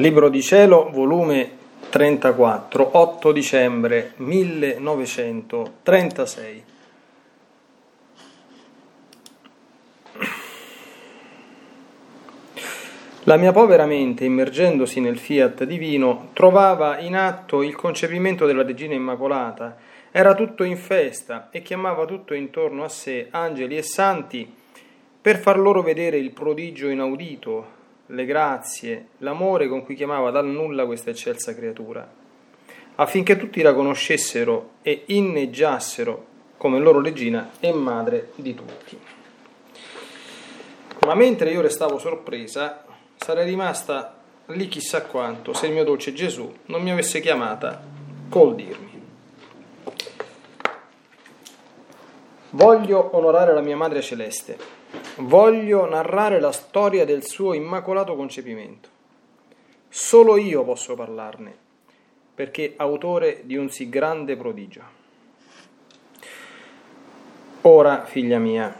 Libro di Cielo, volume 34, 8 dicembre 1936. La mia povera mente, immergendosi nel fiat divino, trovava in atto il concepimento della Regina Immacolata, era tutto in festa e chiamava tutto intorno a sé angeli e santi per far loro vedere il prodigio inaudito, le grazie, l'amore con cui chiamava dal nulla questa eccelsa creatura, affinché tutti la conoscessero e inneggiassero come loro regina e madre di tutti. Ma mentre io restavo sorpresa, sarei rimasta lì chissà quanto se il mio dolce Gesù non mi avesse chiamata col dirmi. Voglio onorare la mia Madre Celeste, voglio narrare la storia del suo immacolato concepimento. Solo io posso parlarne, perché autore di un sì grande prodigio. Ora, figlia mia,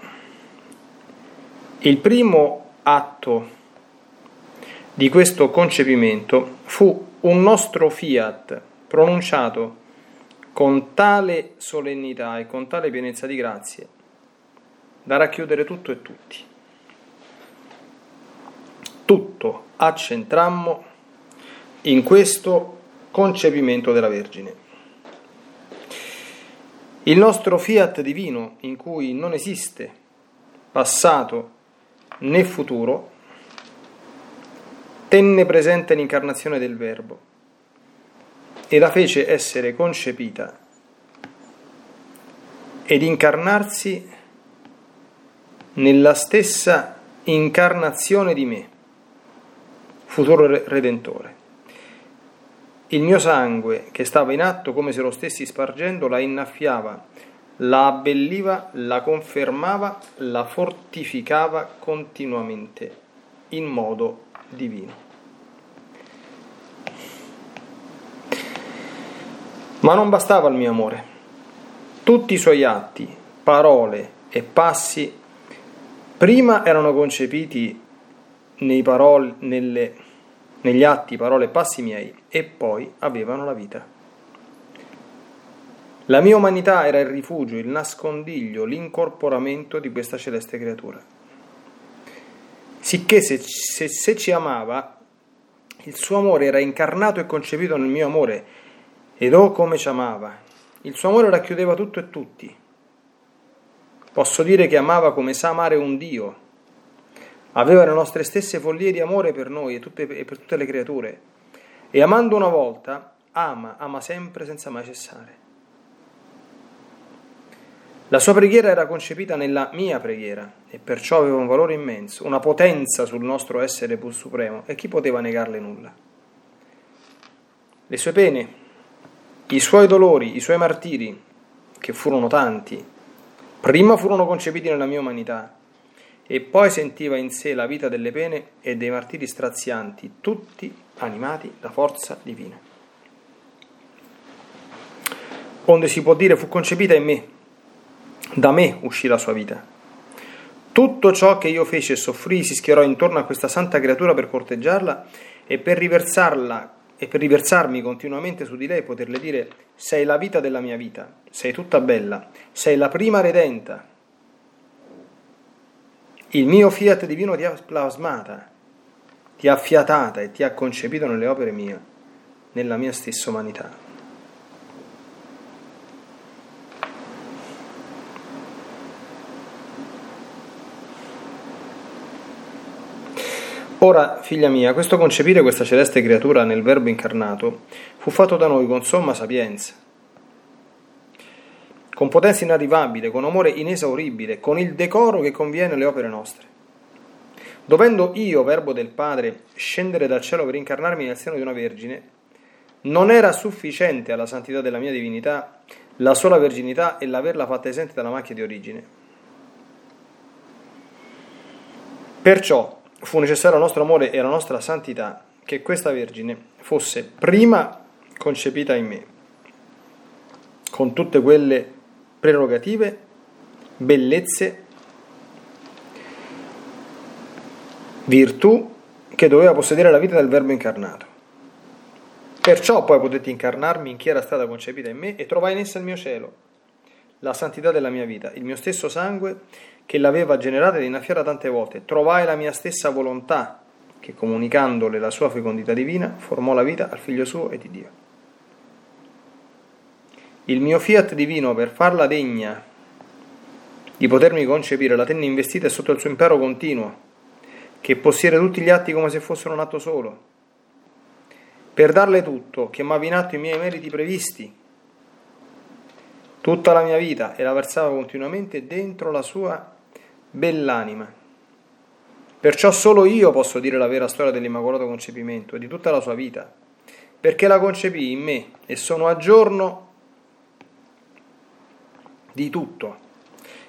il primo atto di questo concepimento fu un nostro fiat pronunciato con tale solennità e con tale pienezza di grazie da racchiudere tutto e tutti. Tutto accentrammo in questo concepimento della Vergine. Il nostro fiat divino, in cui non esiste passato né futuro, tenne presente l'incarnazione del Verbo e la fece essere concepita ed incarnarsi nella stessa incarnazione di me, futuro redentore. Il mio sangue, che stava in atto come se lo stessi spargendo, la innaffiava, la abbelliva, la confermava, la fortificava continuamente in modo divino. Ma non bastava il mio amore. Tutti i suoi atti, parole e passi prima erano concepiti nei parole, nelle, negli atti, parole e passi miei e poi avevano la vita. La mia umanità era il rifugio, il nascondiglio, l'incorporamento di questa celeste creatura. Sicché se, se, se ci amava, il suo amore era incarnato e concepito nel mio amore ed oh come ci amava! Il suo amore racchiudeva tutto e tutti. Posso dire che amava come sa amare un Dio. Aveva le nostre stesse follie di amore per noi e, tutte, e per tutte le creature. E amando una volta, ama, ama sempre senza mai cessare. La sua preghiera era concepita nella mia preghiera e perciò aveva un valore immenso, una potenza sul nostro essere pur supremo e chi poteva negarle nulla? Le sue pene, i suoi dolori, i suoi martiri, che furono tanti, prima furono concepiti nella mia umanità e poi sentiva in sé la vita delle pene e dei martiri strazianti, tutti animati da forza divina. Onde si può dire fu concepita in me, da me uscì la sua vita. Tutto ciò che io feci e soffrì si schierò intorno a questa santa creatura per corteggiarla e per riversarla e per riversarmi continuamente su di lei, poterle dire sei la vita della mia vita, sei tutta bella, sei la prima redenta. Il mio fiat divino ti ha plasmata, ti ha fiatata e ti ha concepito nelle opere mie, nella mia stessa umanità. Ora, figlia mia, questo concepire questa celeste creatura nel Verbo incarnato fu fatto da noi con somma sapienza, con potenza inarrivabile, con amore inesauribile, con il decoro che conviene alle opere nostre. Dovendo io, Verbo del Padre, scendere dal cielo per incarnarmi nel seno di una vergine, non era sufficiente alla santità della mia divinità la sola verginità e l'averla fatta esente dalla macchia di origine. Perciò, fu necessario al nostro amore e alla nostra santità che questa Vergine fosse prima concepita in me, con tutte quelle prerogative, bellezze, virtù che doveva possedere la vita del Verbo incarnato. Perciò poi potetti incarnarmi in chi era stata concepita in me e trovai in essa il mio cielo, la santità della mia vita, il mio stesso sangue che l'aveva generata ed innaffiata tante volte. Trovai la mia stessa volontà, che comunicandole la sua fecondità divina, formò la vita al figlio suo e di Dio. Il mio fiat divino, per farla degna di potermi concepire, la tenne investita e sotto il suo impero continuo, che possiede tutti gli atti come se fossero un atto solo. Per darle tutto, chiamava in atto i miei meriti previsti, tutta la mia vita e la versava continuamente dentro la sua bell'anima. Perciò solo io posso dire la vera storia dell'Immacolato Concepimento e di tutta la sua vita, perché la concepì in me e sono a giorno di tutto.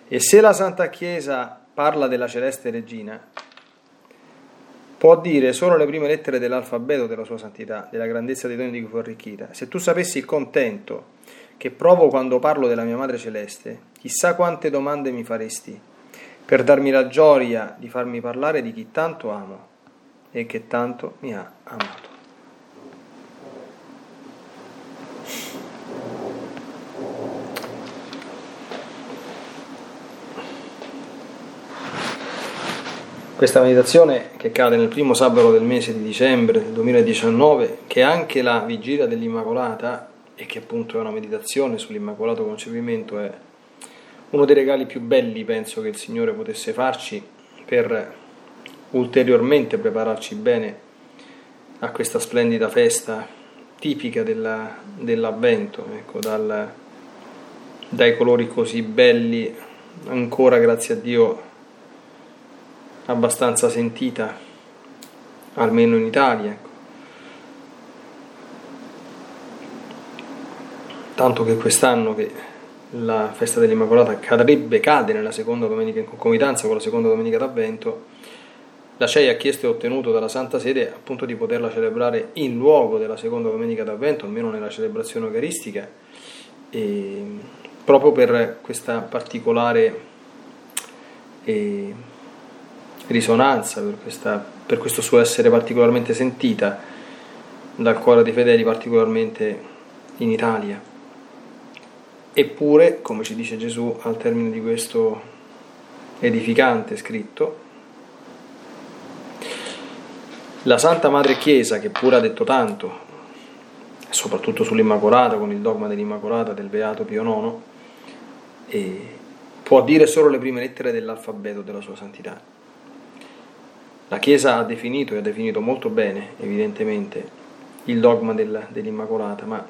E se la Santa Chiesa parla della celeste regina, può dire solo le prime lettere dell'alfabeto della sua santità, della grandezza dei doni di cui fu arricchita. Se tu sapessi il contento che provo quando parlo della mia Madre Celeste, chissà quante domande mi faresti per darmi la gioia di farmi parlare di chi tanto amo e che tanto mi ha amato. Questa meditazione che cade nel primo sabato del mese di dicembre del 2019, che è anche la vigilia dell'Immacolata e che appunto è una meditazione sull'Immacolato Concepimento, è uno dei regali più belli, penso, che il Signore potesse farci per ulteriormente prepararci bene a questa splendida festa tipica della, dell'avvento, ecco, dal, dai colori così belli, ancora grazie a Dio abbastanza sentita, almeno in Italia. Ecco. Tanto che quest'anno che la festa dell'Immacolata cadrebbe, cade nella seconda domenica in concomitanza con la seconda domenica d'Avvento, la CEI ha chiesto e ottenuto dalla Santa Sede appunto di poterla celebrare in luogo della seconda domenica d'Avvento, almeno nella celebrazione eucaristica, proprio per questa particolare eh, risonanza, per, questa, per questo suo essere particolarmente sentita dal cuore dei fedeli, particolarmente in Italia. Eppure, come ci dice Gesù al termine di questo edificante scritto, la Santa Madre Chiesa, che pure ha detto tanto, soprattutto sull'Immacolata, con il dogma dell'Immacolata del Beato Pio IX, può dire solo le prime lettere dell'alfabeto della sua santità. La Chiesa ha definito e ha definito molto bene, evidentemente, il dogma dell'Immacolata, ma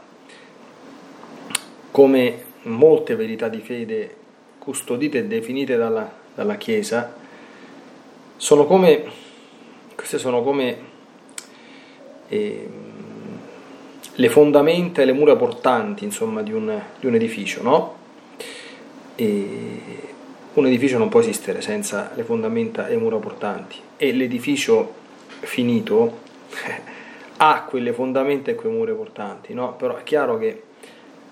come molte verità di fede custodite e definite dalla, dalla Chiesa, sono come queste sono come eh, le fondamenta e le mura portanti insomma, di, un, di un edificio, no? Un edificio non può esistere senza le fondamenta e le mura portanti e l'edificio finito ha quelle fondamenta e quelle mura portanti, no? Però è chiaro che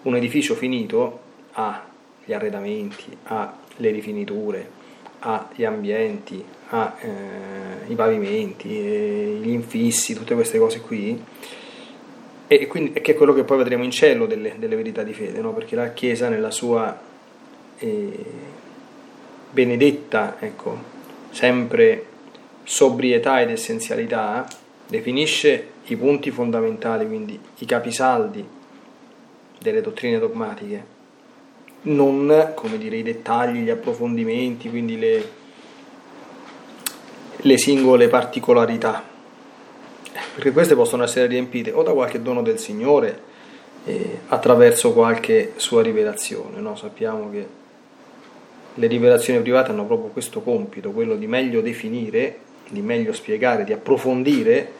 un edificio finito ha gli arredamenti, ha le rifiniture, ha gli ambienti, ha eh, i pavimenti, eh, gli infissi, tutte queste cose qui, e quindi che è quello che poi vedremo in cielo delle, delle verità di fede, no? perché la Chiesa nella sua eh, benedetta, ecco, sempre sobrietà ed essenzialità, definisce i punti fondamentali, quindi i capisaldi delle dottrine dogmatiche, non come dire i dettagli, gli approfondimenti, quindi le, le singole particolarità, perché queste possono essere riempite o da qualche dono del Signore eh, attraverso qualche sua rivelazione. No? Sappiamo che le rivelazioni private hanno proprio questo compito, quello di meglio definire, di meglio spiegare, di approfondire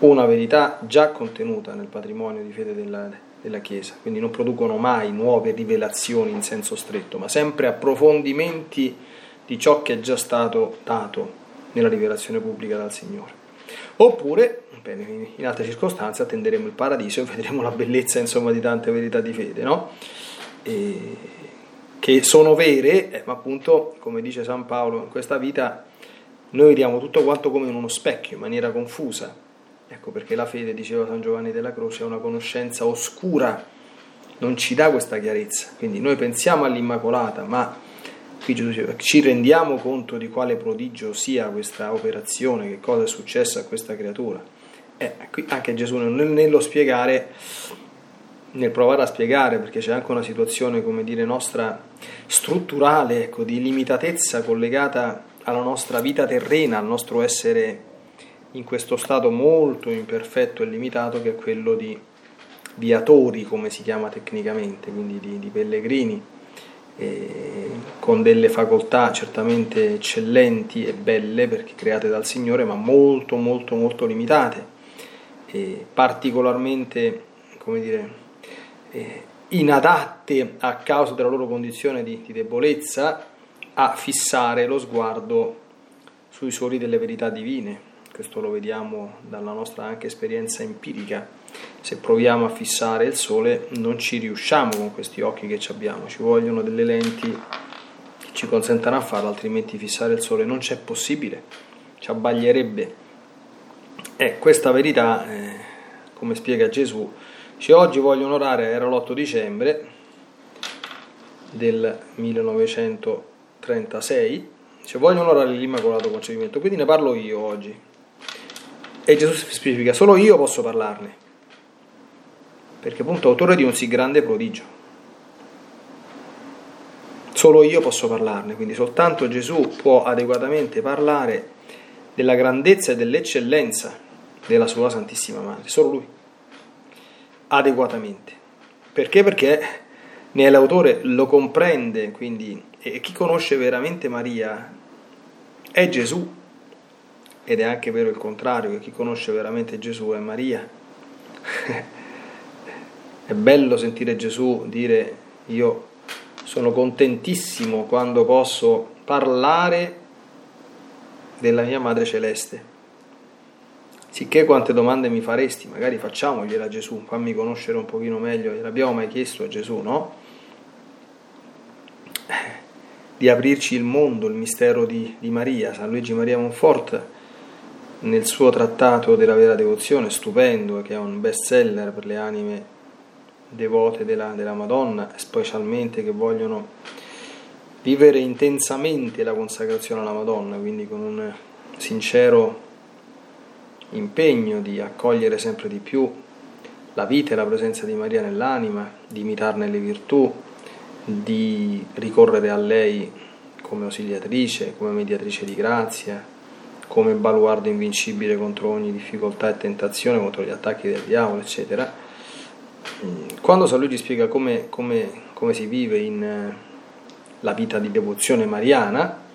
una verità già contenuta nel patrimonio di fede della, della Chiesa, quindi non producono mai nuove rivelazioni in senso stretto, ma sempre approfondimenti di ciò che è già stato dato nella rivelazione pubblica dal Signore. Oppure, in altre circostanze, attenderemo il paradiso e vedremo la bellezza insomma, di tante verità di fede, no? e, che sono vere, eh, ma appunto, come dice San Paolo, in questa vita noi vediamo tutto quanto come in uno specchio, in maniera confusa. Ecco perché la fede, diceva San Giovanni della Croce, è una conoscenza oscura, non ci dà questa chiarezza. Quindi noi pensiamo all'Immacolata, ma Qui ci rendiamo conto di quale prodigio sia questa operazione, che cosa è successo a questa creatura. Eh, qui anche Gesù nello spiegare, nel provare a spiegare, perché c'è anche una situazione, come dire, nostra strutturale, ecco, di limitatezza collegata alla nostra vita terrena, al nostro essere in questo stato molto imperfetto e limitato che è quello di viatori, come si chiama tecnicamente, quindi di, di pellegrini eh, con delle facoltà certamente eccellenti e belle perché create dal Signore, ma molto molto molto limitate, e particolarmente come dire, eh, inadatte a causa della loro condizione di, di debolezza a fissare lo sguardo sui suoli delle verità divine. Questo lo vediamo dalla nostra anche esperienza empirica se proviamo a fissare il sole non ci riusciamo con questi occhi che abbiamo, ci vogliono delle lenti che ci consentano a farlo, altrimenti fissare il sole non c'è possibile, ci abbaglierebbe. E questa verità, eh, come spiega Gesù, dice oggi voglio onorare, era l'8 dicembre del 1936, dice voglio onorare l'Immacolato Concepimento, quindi ne parlo io oggi. E Gesù specifica, solo io posso parlarne perché appunto autore di un sì grande prodigio. Solo io posso parlarne, quindi soltanto Gesù può adeguatamente parlare della grandezza e dell'eccellenza della sua Santissima Madre, solo lui, adeguatamente. Perché? Perché ne l'autore, lo comprende, quindi, e chi conosce veramente Maria è Gesù, ed è anche vero il contrario, che chi conosce veramente Gesù è Maria. È bello sentire Gesù dire io sono contentissimo quando posso parlare della mia Madre Celeste. Sicché quante domande mi faresti, magari facciamogliela a Gesù, fammi conoscere un pochino meglio, gliel'abbiamo mai chiesto a Gesù, no? Di aprirci il mondo, il mistero di, di Maria, San Luigi Maria Monfort nel suo trattato della vera devozione, stupendo, che è un best seller per le anime devote della, della Madonna, specialmente che vogliono vivere intensamente la consacrazione alla Madonna, quindi con un sincero impegno di accogliere sempre di più la vita e la presenza di Maria nell'anima, di imitarne le virtù, di ricorrere a lei come ausiliatrice, come mediatrice di grazia, come baluardo invincibile contro ogni difficoltà e tentazione, contro gli attacchi del diavolo, eccetera quando San Luigi spiega come, come, come si vive in eh, la vita di devozione mariana,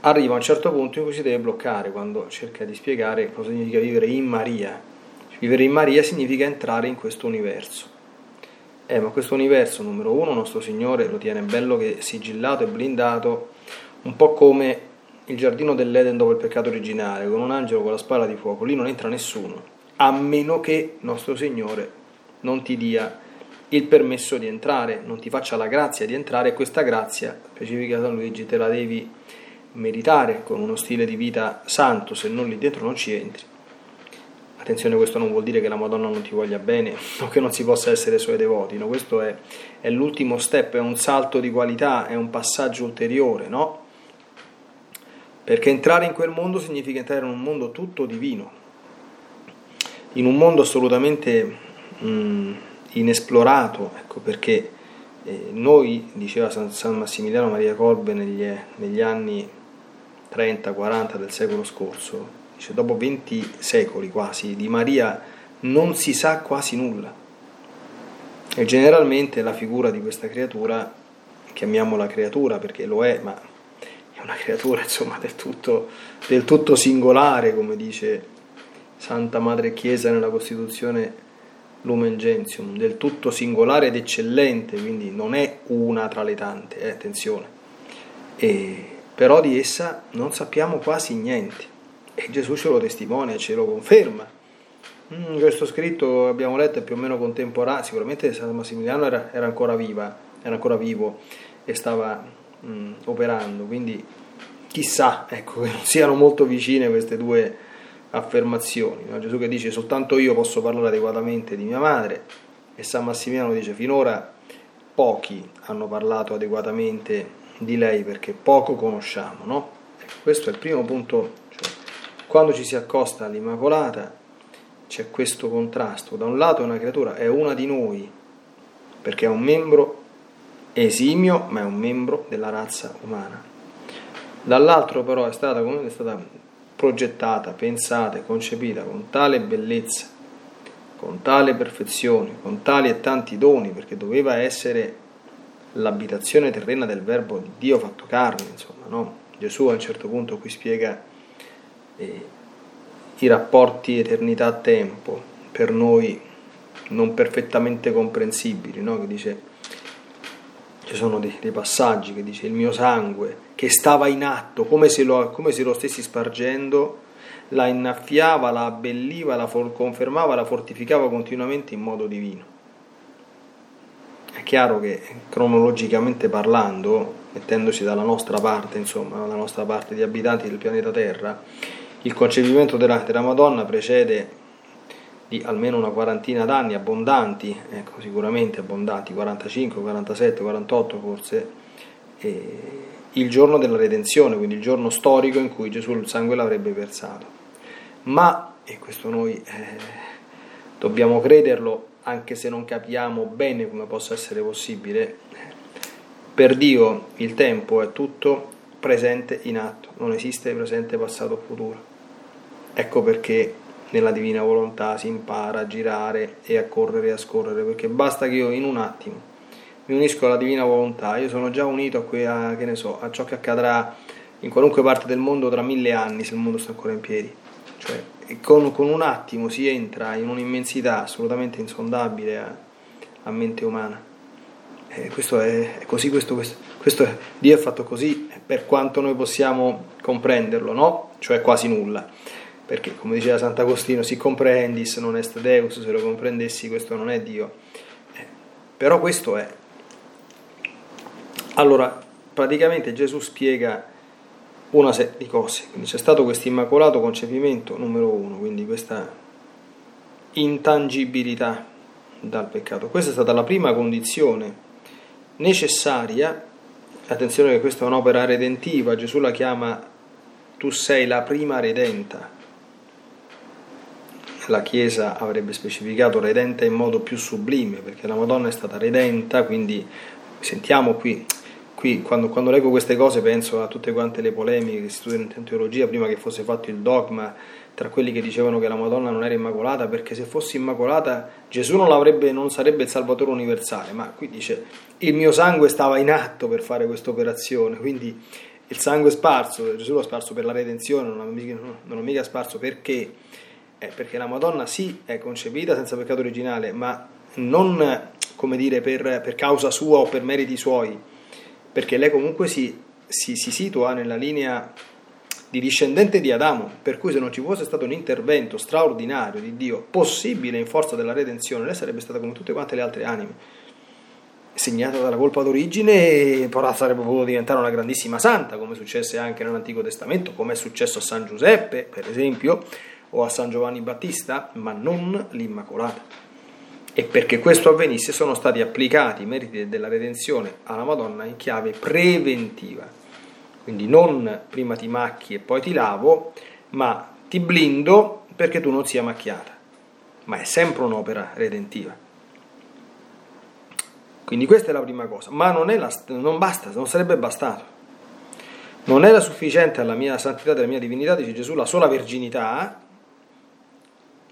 arriva a un certo punto in cui si deve bloccare quando cerca di spiegare cosa significa vivere in Maria. Vivere in Maria significa entrare in questo universo. Eh, ma questo universo, numero uno, nostro Signore lo tiene bello che sigillato e blindato, un po' come il giardino dell'Eden dopo il peccato originale, con un angelo con la spada di fuoco. Lì non entra nessuno, a meno che nostro Signore non ti dia il permesso di entrare, non ti faccia la grazia di entrare e questa grazia, specifica San Luigi, te la devi meritare con uno stile di vita santo, se non lì dentro non ci entri. Attenzione, questo non vuol dire che la Madonna non ti voglia bene o che non si possa essere suoi devoti, no? questo è, è l'ultimo step, è un salto di qualità, è un passaggio ulteriore, no? Perché entrare in quel mondo significa entrare in un mondo tutto divino, in un mondo assolutamente mh, mm, inesplorato, ecco perché eh, noi, diceva San, San, Massimiliano Maria Colbe negli, negli anni 30-40 del secolo scorso, dice dopo 20 secoli quasi di Maria non si sa quasi nulla. E generalmente la figura di questa creatura, chiamiamola creatura perché lo è, ma è una creatura insomma del tutto, del tutto singolare, come dice Santa Madre Chiesa nella Costituzione Lumen Gentium, del tutto singolare ed eccellente, quindi non è una tra le tante, eh, attenzione. E, però di essa non sappiamo quasi niente e Gesù ce lo testimonia, ce lo conferma. Mm, questo scritto abbiamo letto è più o meno contemporaneo, sicuramente San Massimiliano era, era, ancora viva, era ancora vivo e stava mm, operando, quindi chissà ecco, che non siano molto vicine queste due affermazioni. No? Gesù che dice soltanto io posso parlare adeguatamente di mia madre e San Massimiliano dice finora pochi hanno parlato adeguatamente di lei perché poco conosciamo. No? Ecco, questo è il primo punto. Cioè, quando ci si accosta all'Immacolata c'è questo contrasto. Da un lato è una creatura, è una di noi perché è un membro esimio ma è un membro della razza umana. Dall'altro però è stata, è stata progettata, pensata e concepita con tale bellezza, con tale perfezione, con tali e tanti doni, perché doveva essere l'abitazione terrena del Verbo di Dio fatto carne, insomma, no? Gesù a un certo punto qui spiega eh, i rapporti eternità-tempo per noi non perfettamente comprensibili, no? Che dice ci sono dei, dei, passaggi che dice il mio sangue che stava in atto come se, lo, come se lo stessi spargendo la innaffiava, la abbelliva, la for- confermava, la fortificava continuamente in modo divino. È chiaro che cronologicamente parlando, mettendosi dalla nostra parte, insomma, dalla nostra parte di abitanti del pianeta Terra, il concepimento della, della Madonna precede di almeno una quarantina d'anni abbondanti, ecco, sicuramente abbondanti, 45, 47, 48 forse, il giorno della redenzione, quindi il giorno storico in cui Gesù il sangue l'avrebbe versato. Ma, e questo noi eh, dobbiamo crederlo, anche se non capiamo bene come possa essere possibile, per Dio il tempo è tutto presente in atto, non esiste presente, passato o futuro. Ecco perché nella divina volontà si impara a girare e a correre e a scorrere, perché basta che io in un attimo mi unisco alla divina volontà, io sono già unito a, que- a, so, a ciò che accadrà in qualunque parte del mondo tra mille anni, se il mondo sta ancora in piedi. Cioè, con, con un attimo si entra in un'immensità assolutamente insondabile a, a mente umana. E questo è, è così, questo, questo, questo è, Dio è fatto così per quanto noi possiamo comprenderlo, no? Cioè quasi nulla perché come diceva Sant'Agostino, si comprendis non est Deus, se lo comprendessi questo non è Dio. Eh, però questo è. Allora, praticamente Gesù spiega una serie di cose, quindi c'è stato questo immacolato concepimento numero uno, quindi questa intangibilità dal peccato. Questa è stata la prima condizione necessaria, attenzione che questa è un'opera redentiva, Gesù la chiama tu sei la prima redenta, la Chiesa avrebbe specificato redenta in modo più sublime, perché la Madonna è stata redenta, quindi sentiamo qui, qui quando, quando leggo queste cose penso a tutte quante le polemiche che si studiano in teologia prima che fosse fatto il dogma tra quelli che dicevano che la Madonna non era immacolata, perché se fosse immacolata Gesù non, non sarebbe il Salvatore universale, ma qui dice il mio sangue stava in atto per fare questa operazione, quindi il sangue sparso, Gesù l'ha sparso per la redenzione, non l'ha mica sparso perché eh, perché la Madonna sì è concepita senza peccato originale, ma non come dire per, per causa sua o per meriti suoi, perché lei comunque si, si, si situa nella linea di discendente di Adamo, per cui se non ci fosse stato un intervento straordinario di Dio, possibile in forza della redenzione, lei sarebbe stata come tutte quante le altre anime, segnata dalla colpa d'origine, però sarebbe potuta diventare una grandissima santa, come successe anche nell'Antico Testamento, come è successo a San Giuseppe, per esempio, o a San Giovanni Battista, ma non l'Immacolata. E perché questo avvenisse sono stati applicati i meriti della redenzione alla Madonna in chiave preventiva. Quindi non prima ti macchi e poi ti lavo, ma ti blindo perché tu non sia macchiata. Ma è sempre un'opera redentiva. Quindi questa è la prima cosa, ma non, la, non basta, non sarebbe bastato. Non era sufficiente alla mia santità, alla mia divinità, dice Gesù, la sola verginità,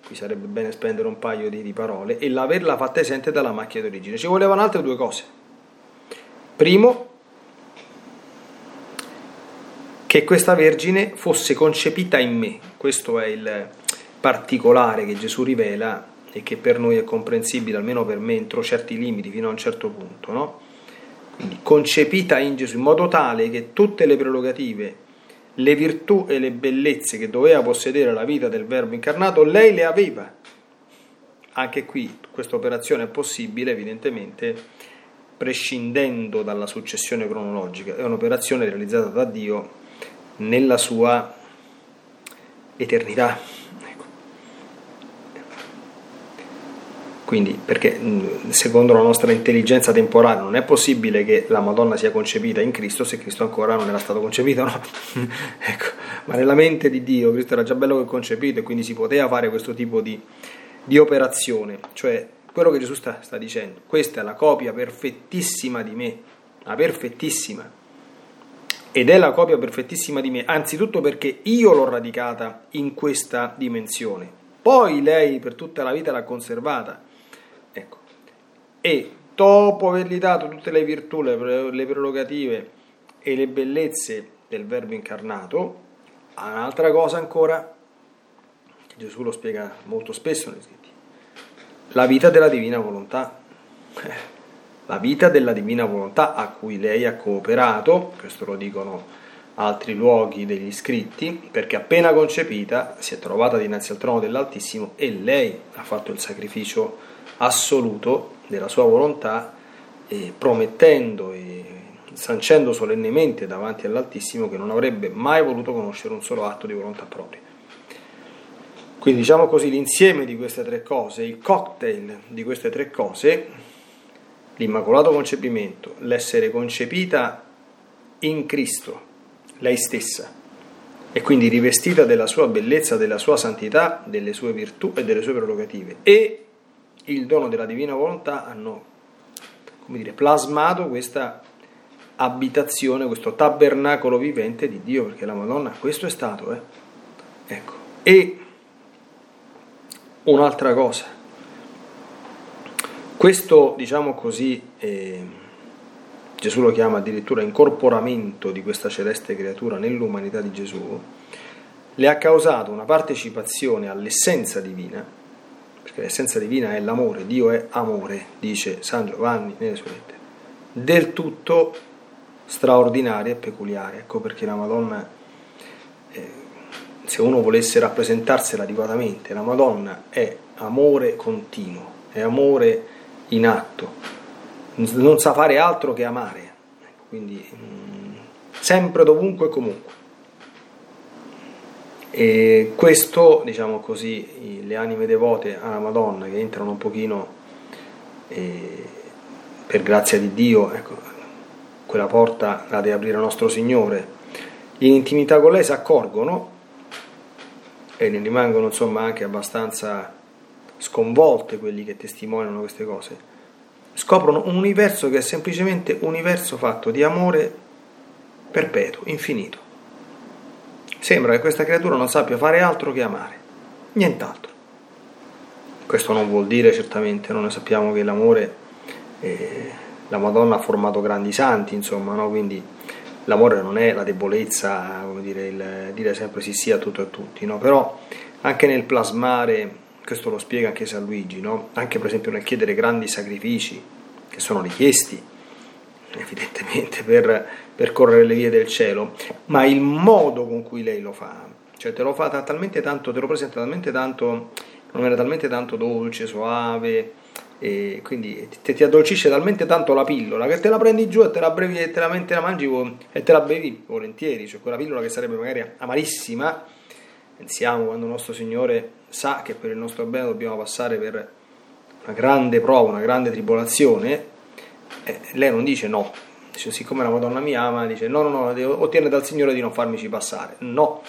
qui sarebbe bene spendere un paio di, di parole, e l'averla fatta esente dalla macchia d'origine. Ci volevano altre due cose. Primo, che questa Vergine fosse concepita in me. Questo è il particolare che Gesù rivela e che per noi è comprensibile, almeno per me, entro certi limiti, fino a un certo punto. No? Quindi concepita in Gesù in modo tale che tutte le prerogative le virtù e le bellezze che doveva possedere la vita del Verbo incarnato, lei le aveva. Anche qui questa operazione è possibile, evidentemente, prescindendo dalla successione cronologica. È un'operazione realizzata da Dio nella sua eternità. Quindi, perché secondo la nostra intelligenza temporale non è possibile che la Madonna sia concepita in Cristo se Cristo ancora non era stato concepito, no? ecco. Ma nella mente di Dio Cristo era già bello che concepito e quindi si poteva fare questo tipo di, di operazione. Cioè, quello che Gesù sta, sta dicendo, questa è la copia perfettissima di me, la perfettissima. Ed è la copia perfettissima di me, anzitutto perché io l'ho radicata in questa dimensione. Poi lei per tutta la vita l'ha conservata. E dopo avergli dato tutte le virtù, le, prerogative e le bellezze del Verbo incarnato, ha un'altra cosa ancora, che Gesù lo spiega molto spesso nei scritti, la vita della divina volontà. La vita della divina volontà a cui lei ha cooperato, questo lo dicono altri luoghi degli scritti, perché appena concepita si è trovata dinanzi al trono dell'Altissimo e lei ha fatto il sacrificio assoluto della sua volontà, eh, promettendo e sancendo solennemente davanti all'Altissimo che non avrebbe mai voluto conoscere un solo atto di volontà propria. Quindi diciamo così, l'insieme di queste tre cose, il cocktail di queste tre cose, l'immacolato concepimento, l'essere concepita in Cristo, lei stessa, e quindi rivestita della sua bellezza, della sua santità, delle sue virtù e delle sue prerogative, e il dono della divina volontà hanno come dire, plasmato questa abitazione, questo tabernacolo vivente di Dio, perché la Madonna questo è stato. Eh? Ecco. E un'altra cosa, questo diciamo così, eh, Gesù lo chiama addirittura incorporamento di questa celeste creatura nell'umanità di Gesù, le ha causato una partecipazione all'essenza divina, perché l'essenza divina è l'amore, Dio è amore, dice San Giovanni nelle sue lettere, del tutto straordinaria e peculiare. Ecco perché la Madonna, eh, se uno volesse rappresentarsela adeguatamente, la Madonna è amore continuo, è amore in atto, non sa fare altro che amare, ecco, quindi mh, mm, sempre, dovunque e comunque. E questo, diciamo così, le anime devote alla Madonna che entrano un pochino, eh, per grazia di Dio, ecco, quella porta la deve aprire nostro Signore, in intimità con lei si accorgono e ne rimangono insomma anche abbastanza sconvolte quelli che testimoniano queste cose, scoprono un universo che è semplicemente un universo fatto di amore perpetuo, infinito. Sembra che questa creatura non sappia fare altro che amare, nient'altro. Questo non vuol dire certamente, noi sappiamo che l'amore eh, la Madonna ha formato grandi santi, insomma, no? quindi l'amore non è la debolezza, come dire, il dire sempre sì sì a tutto e a tutti, no? però anche nel plasmare, questo lo spiega anche San Luigi, no? anche per esempio nel chiedere grandi sacrifici che sono richiesti evidentemente per percorrere le vie del cielo, ma il modo con cui lei lo fa, cioè te lo fa talmente tanto, te lo presenta talmente tanto, non era talmente tanto dolce, soave, e quindi ti, ti, addolcisce talmente tanto la pillola che te la prendi giù e te la, brevi, e te la, te la mangi e te la bevi volentieri, cioè quella pillola che sarebbe magari amarissima, pensiamo quando il nostro Signore sa che per il nostro bene dobbiamo passare per una grande prova, una grande tribolazione, eh, lei non dice no, dice, siccome la Madonna mi ama, dice no, no, no, ottiene dal Signore di non farmici passare, no,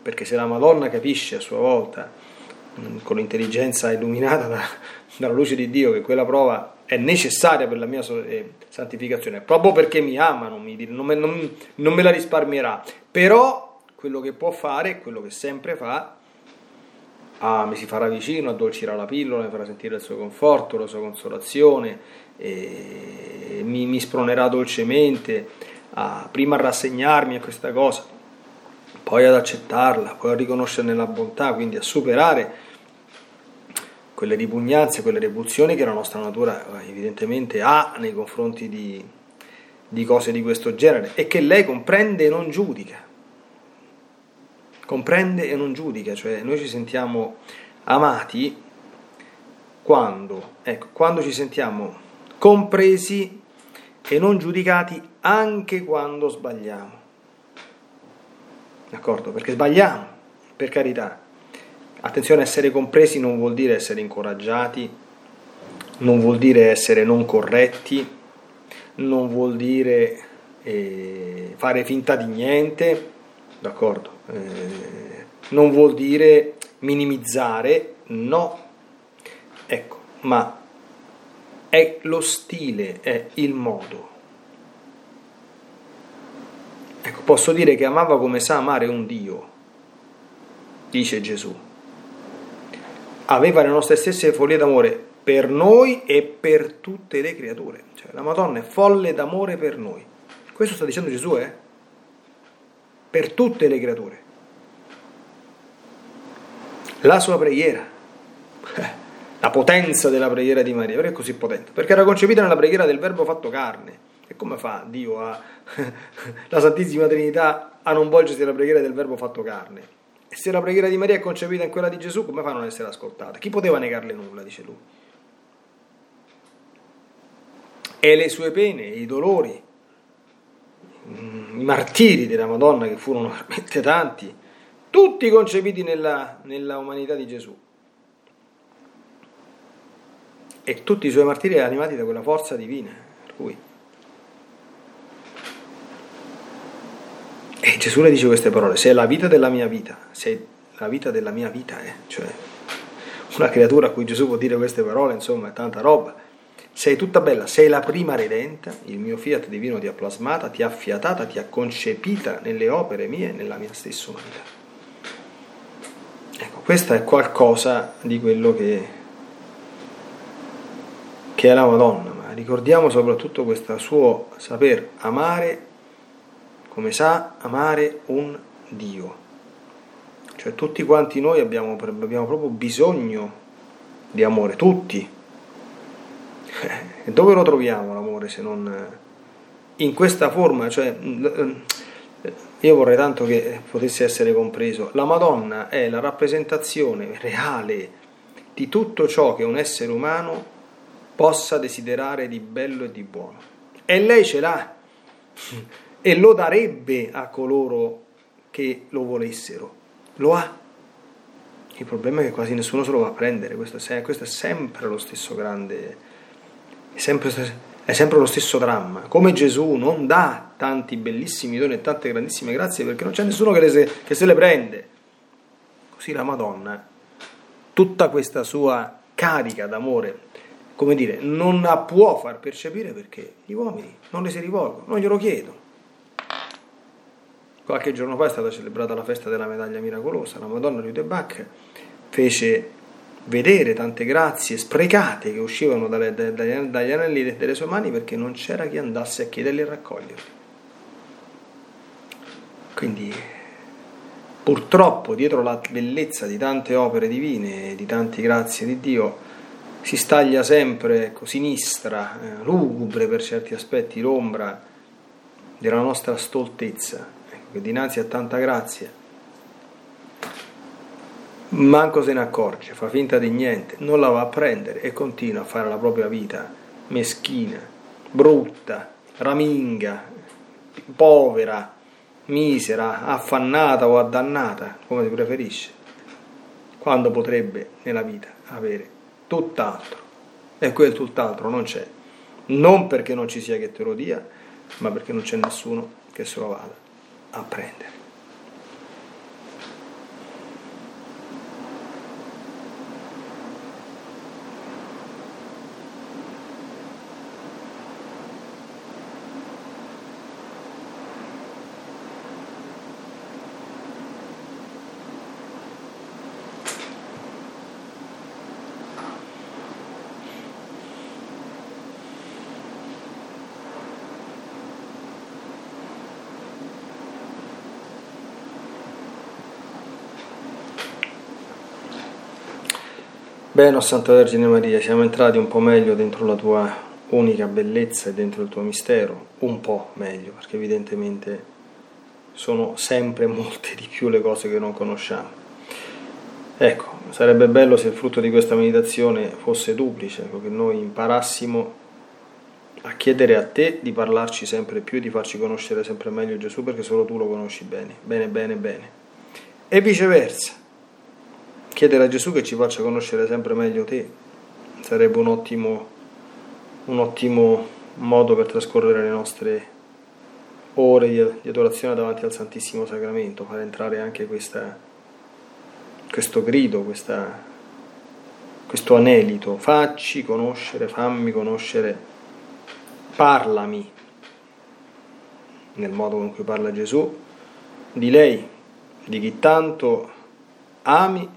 perché se la Madonna capisce a sua volta, con l'intelligenza illuminata da, dalla luce di Dio che quella prova è necessaria per la mia eh, santificazione, proprio perché mi ama, non, mi, non, me, non, non me la risparmierà. Però quello che può fare, quello che sempre fa, ah, mi si farà vicino, addolcirà la pillola, mi farà sentire il suo conforto, la sua consolazione, mi, mi, spronerà dolcemente a, prima a rassegnarmi a questa cosa, poi ad accettarla, poi a riconoscerne la bontà, quindi a superare quelle ripugnanze, quelle repulsioni che la nostra natura eh, evidentemente ha nei confronti di, di cose di questo genere e che lei comprende e non giudica. Comprende e non giudica, cioè noi ci sentiamo amati quando, ecco, quando ci sentiamo compresi e non giudicati anche quando sbagliamo. D'accordo? Perché sbagliamo, per carità, Attenzione, essere compresi non vuol dire essere incoraggiati, non vuol dire essere non corretti, non vuol dire eh, fare finta di niente, d'accordo? Eh, non vuol dire minimizzare, no. Ecco, ma è lo stile, è il modo. Ecco, posso dire che amava come sa amare un Dio, dice Gesù aveva le nostre stesse follie d'amore per noi e per tutte le creature. Cioè, la Madonna è folle d'amore per noi. Questo sta dicendo Gesù, eh? Per tutte le creature. La sua preghiera, la potenza della preghiera di Maria, perché è così potente? Perché era concepita nella preghiera del Verbo fatto carne. E come fa Dio a la Santissima Trinità a non volgersi alla preghiera del Verbo fatto carne? E se la preghiera di Maria è concepita in quella di Gesù, come fa a non essere ascoltata? Chi poteva negarle nulla, dice lui. E le sue pene, i dolori, i martiri della Madonna, che furono veramente tanti, tutti concepiti nella, nella umanità di Gesù. E tutti i suoi martiri animati da quella forza divina. Cui E Gesù le dice queste parole, sei la vita della mia vita, sei la vita della mia vita, eh? cioè una creatura a cui Gesù può dire queste parole, insomma, è tanta roba. Sei tutta bella, sei la prima redenta, il mio fiat divino ti ha plasmata, ti ha fiatata, ti ha concepita nelle opere mie, nella mia stessa umanità. Ecco, questo è qualcosa di quello che, che è la Madonna, ma ricordiamo soprattutto questo suo saper amare come sa amare un Dio. Cioè tutti quanti noi abbiamo, abbiamo proprio bisogno di amore, tutti. E dove lo troviamo l'amore se non in questa forma? Cioè, io vorrei tanto che potesse essere compreso. La Madonna è la rappresentazione reale di tutto ciò che un essere umano possa desiderare di bello e di buono. E lei ce l'ha e lo darebbe a coloro che lo volessero. Lo ha. Il problema è che quasi nessuno se lo va a prendere, questo è, questo è sempre lo stesso grande, è sempre, è sempre, lo stesso dramma. Come Gesù non dà tanti bellissimi doni e tante grandissime grazie perché non c'è nessuno che, se, che se le prende. Così la Madonna, tutta questa sua carica d'amore, come dire, non la può far percepire perché gli uomini non le si rivolgono, non glielo chiedono. Qualche giorno fa è stata celebrata la festa della medaglia miracolosa, la Madonna di Udebach fece vedere tante grazie sprecate che uscivano dalle, dagli, dagli anelli delle sue mani perché non c'era chi andasse a chiederli e raccoglierli. Quindi purtroppo dietro la bellezza di tante opere divine, di tante grazie di Dio, si staglia sempre ecco, sinistra, eh, lugubre per certi aspetti, l'ombra della nostra stoltezza che dinanzi a tanta grazia manco se ne accorge, fa finta di niente, non la va a prendere e continua a fare la propria vita meschina, brutta, raminga, povera, misera, affannata o addannata, come si preferisce, quando potrebbe nella vita avere tutt'altro. E quel tutt'altro non c'è, non perché non ci sia che te lo dia, ma perché non c'è nessuno che se lo vada a prendere. Bene, Santa Vergine Maria, siamo entrati un po' meglio dentro la tua unica bellezza e dentro il tuo mistero, un po' meglio, perché evidentemente sono sempre molte di più le cose che non conosciamo. Ecco, sarebbe bello se il frutto di questa meditazione fosse duplice, che noi imparassimo a chiedere a te di parlarci sempre più, di farci conoscere sempre meglio Gesù, perché solo tu lo conosci bene, bene, bene, bene. E viceversa chiedere a Gesù che ci faccia conoscere sempre meglio te. Sarebbe un ottimo, un ottimo modo per trascorrere le nostre ore di adorazione davanti al Santissimo Sacramento, far entrare anche questa, questo grido, questa, questo anelito, facci conoscere, fammi conoscere, parlami, nel modo con cui parla Gesù, di lei, di chi tanto ami